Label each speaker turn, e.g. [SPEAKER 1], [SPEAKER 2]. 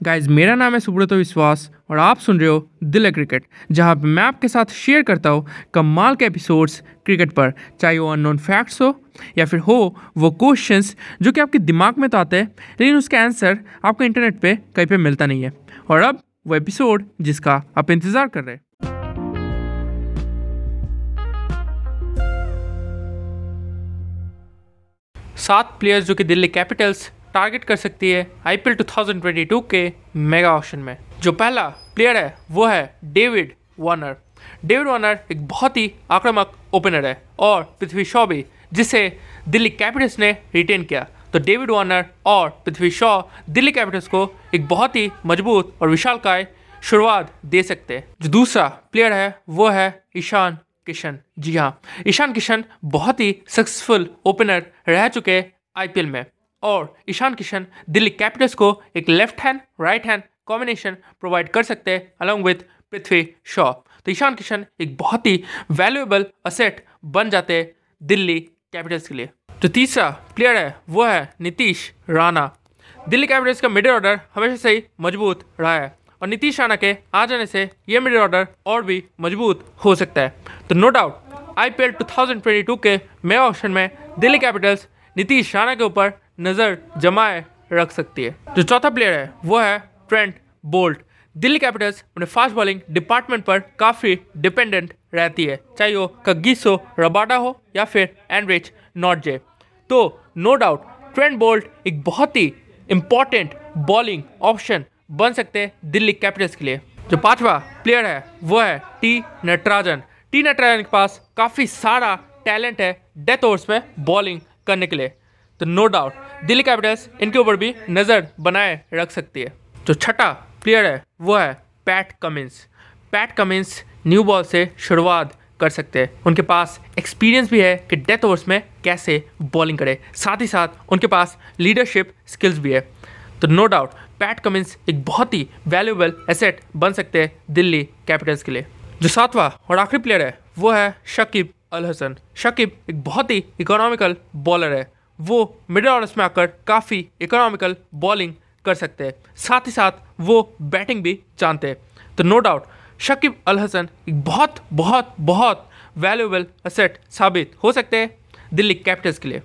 [SPEAKER 1] Guys मेरा नाम है सुब्रत विश्वास और आप सुन रहे हो दिल क्रिकेट, जहाँ मैं आपके साथ शेयर करता हूँ कमाल के एपिसोड्स क्रिकेट पर। चाहे वो अननोन फैक्ट्स हो या फिर हो वो क्वेश्चंस जो कि आपके दिमाग में तो आते हैं, लेकिन उसका आंसर आपको इंटरनेट पे कहीं पे मिलता नहीं है। और अब वो एपिसोड जिसका आप इंतज़ार कर रहे हैं। सात प्लेयर्स जो कि दिल्ली कैपिटल्स टारगेट कर सकती है आईपीएल 2022 के मेगा ऑप्शन में। जो पहला प्लेयर है, वो है डेविड वार्नर डेविड वार्नर एक बहुत ही आक्रामक ओपनर है और पृथ्वी शॉ भी, जिसे दिल्ली कैपिटल्स ने रिटेन किया। तो डेविड वार्नर और पृथ्वी शॉ दिल्ली कैपिटल्स को एक बहुत ही मज़बूत और विशालकाय शुरुआत दे सकते हैं। जो दूसरा प्लेयर है, वो है ईशान किशन। जी हाँ ईशान किशन बहुत ही सक्सेसफुल ओपनर रह चुके आईपीएल में। और ईशान किशन दिल्ली कैपिटल्स को एक left hand right hand combination provide कर सकते हैं अलॉन्ग विथ पृथ्वी शॉ। तो ईशान किशन एक बहुत ही वैल्यूएबल असेट बन जाते हैं दिल्ली कैपिटल्स के लिए। जो तीसरा प्लेयर है, वो है नीतीश राणा। दिल्ली कैपिटल्स का मिडिल ऑर्डर हमेशा से ही मज़बूत रहा है और नीतीश राणा के आ जाने से ये मिडिल ऑर्डर और भी मज़बूत हो सकता है। तो नो डाउट आईपीएल 2022 के मे ऑप्शन में दिल्ली कैपिटल्स नीतीश राणा के ऊपर नज़र जमाए रख सकती है। जो चौथा प्लेयर है, वो है ट्रेंट बोल्ट दिल्ली कैपिटल्स अपने फास्ट बॉलिंग डिपार्टमेंट पर काफ़ी डिपेंडेंट रहती है, चाहे वो कग्गीसो रबाडा हो, या फिर एनरिच नॉट जे तो नो डाउट ट्रेंट बोल्ट एक बहुत ही इंपॉर्टेंट बॉलिंग ऑप्शन बन सकते हैं दिल्ली कैपिटल्स के लिए। जो पांचवा प्लेयर है, वो है टी नटराजन टी नटराजन के पास काफ़ी सारा टैलेंट है डेथ ओवर्स में बॉलिंग करने के लिए। तो नो डाउट दिल्ली कैपिटल्स इनके ऊपर भी नज़र बनाए रख सकती है। जो छठा प्लेयर है, वो है Pat Cummins Pat Cummins new ball से शुरुआत कर सकते हैं। उनके पास एक्सपीरियंस भी है कि डेथ ओवर्स में कैसे बॉलिंग करे। साथ ही साथ उनके पास लीडरशिप स्किल्स भी है। तो नो डाउट पैट कमिंस एक बहुत ही वैल्यूबल एसेट बन सकते हैं दिल्ली कैपिटल्स के लिए। जो सातवां और आखिरी प्लेयर है, वो है शकीब अल हसन शकीब एक बहुत ही इकोनॉमिकल बॉलर है। वो मिडल ऑर्डर्स में आकर काफ़ी इकोनॉमिकल बॉलिंग कर सकते हैं। साथ ही साथ वो बैटिंग भी जानते हैं। तो नो डाउट शकीब अल हसन एक बहुत बहुत बहुत वैल्यूएबल असेट साबित हो सकते हैं दिल्ली कैपिटल्स के लिए।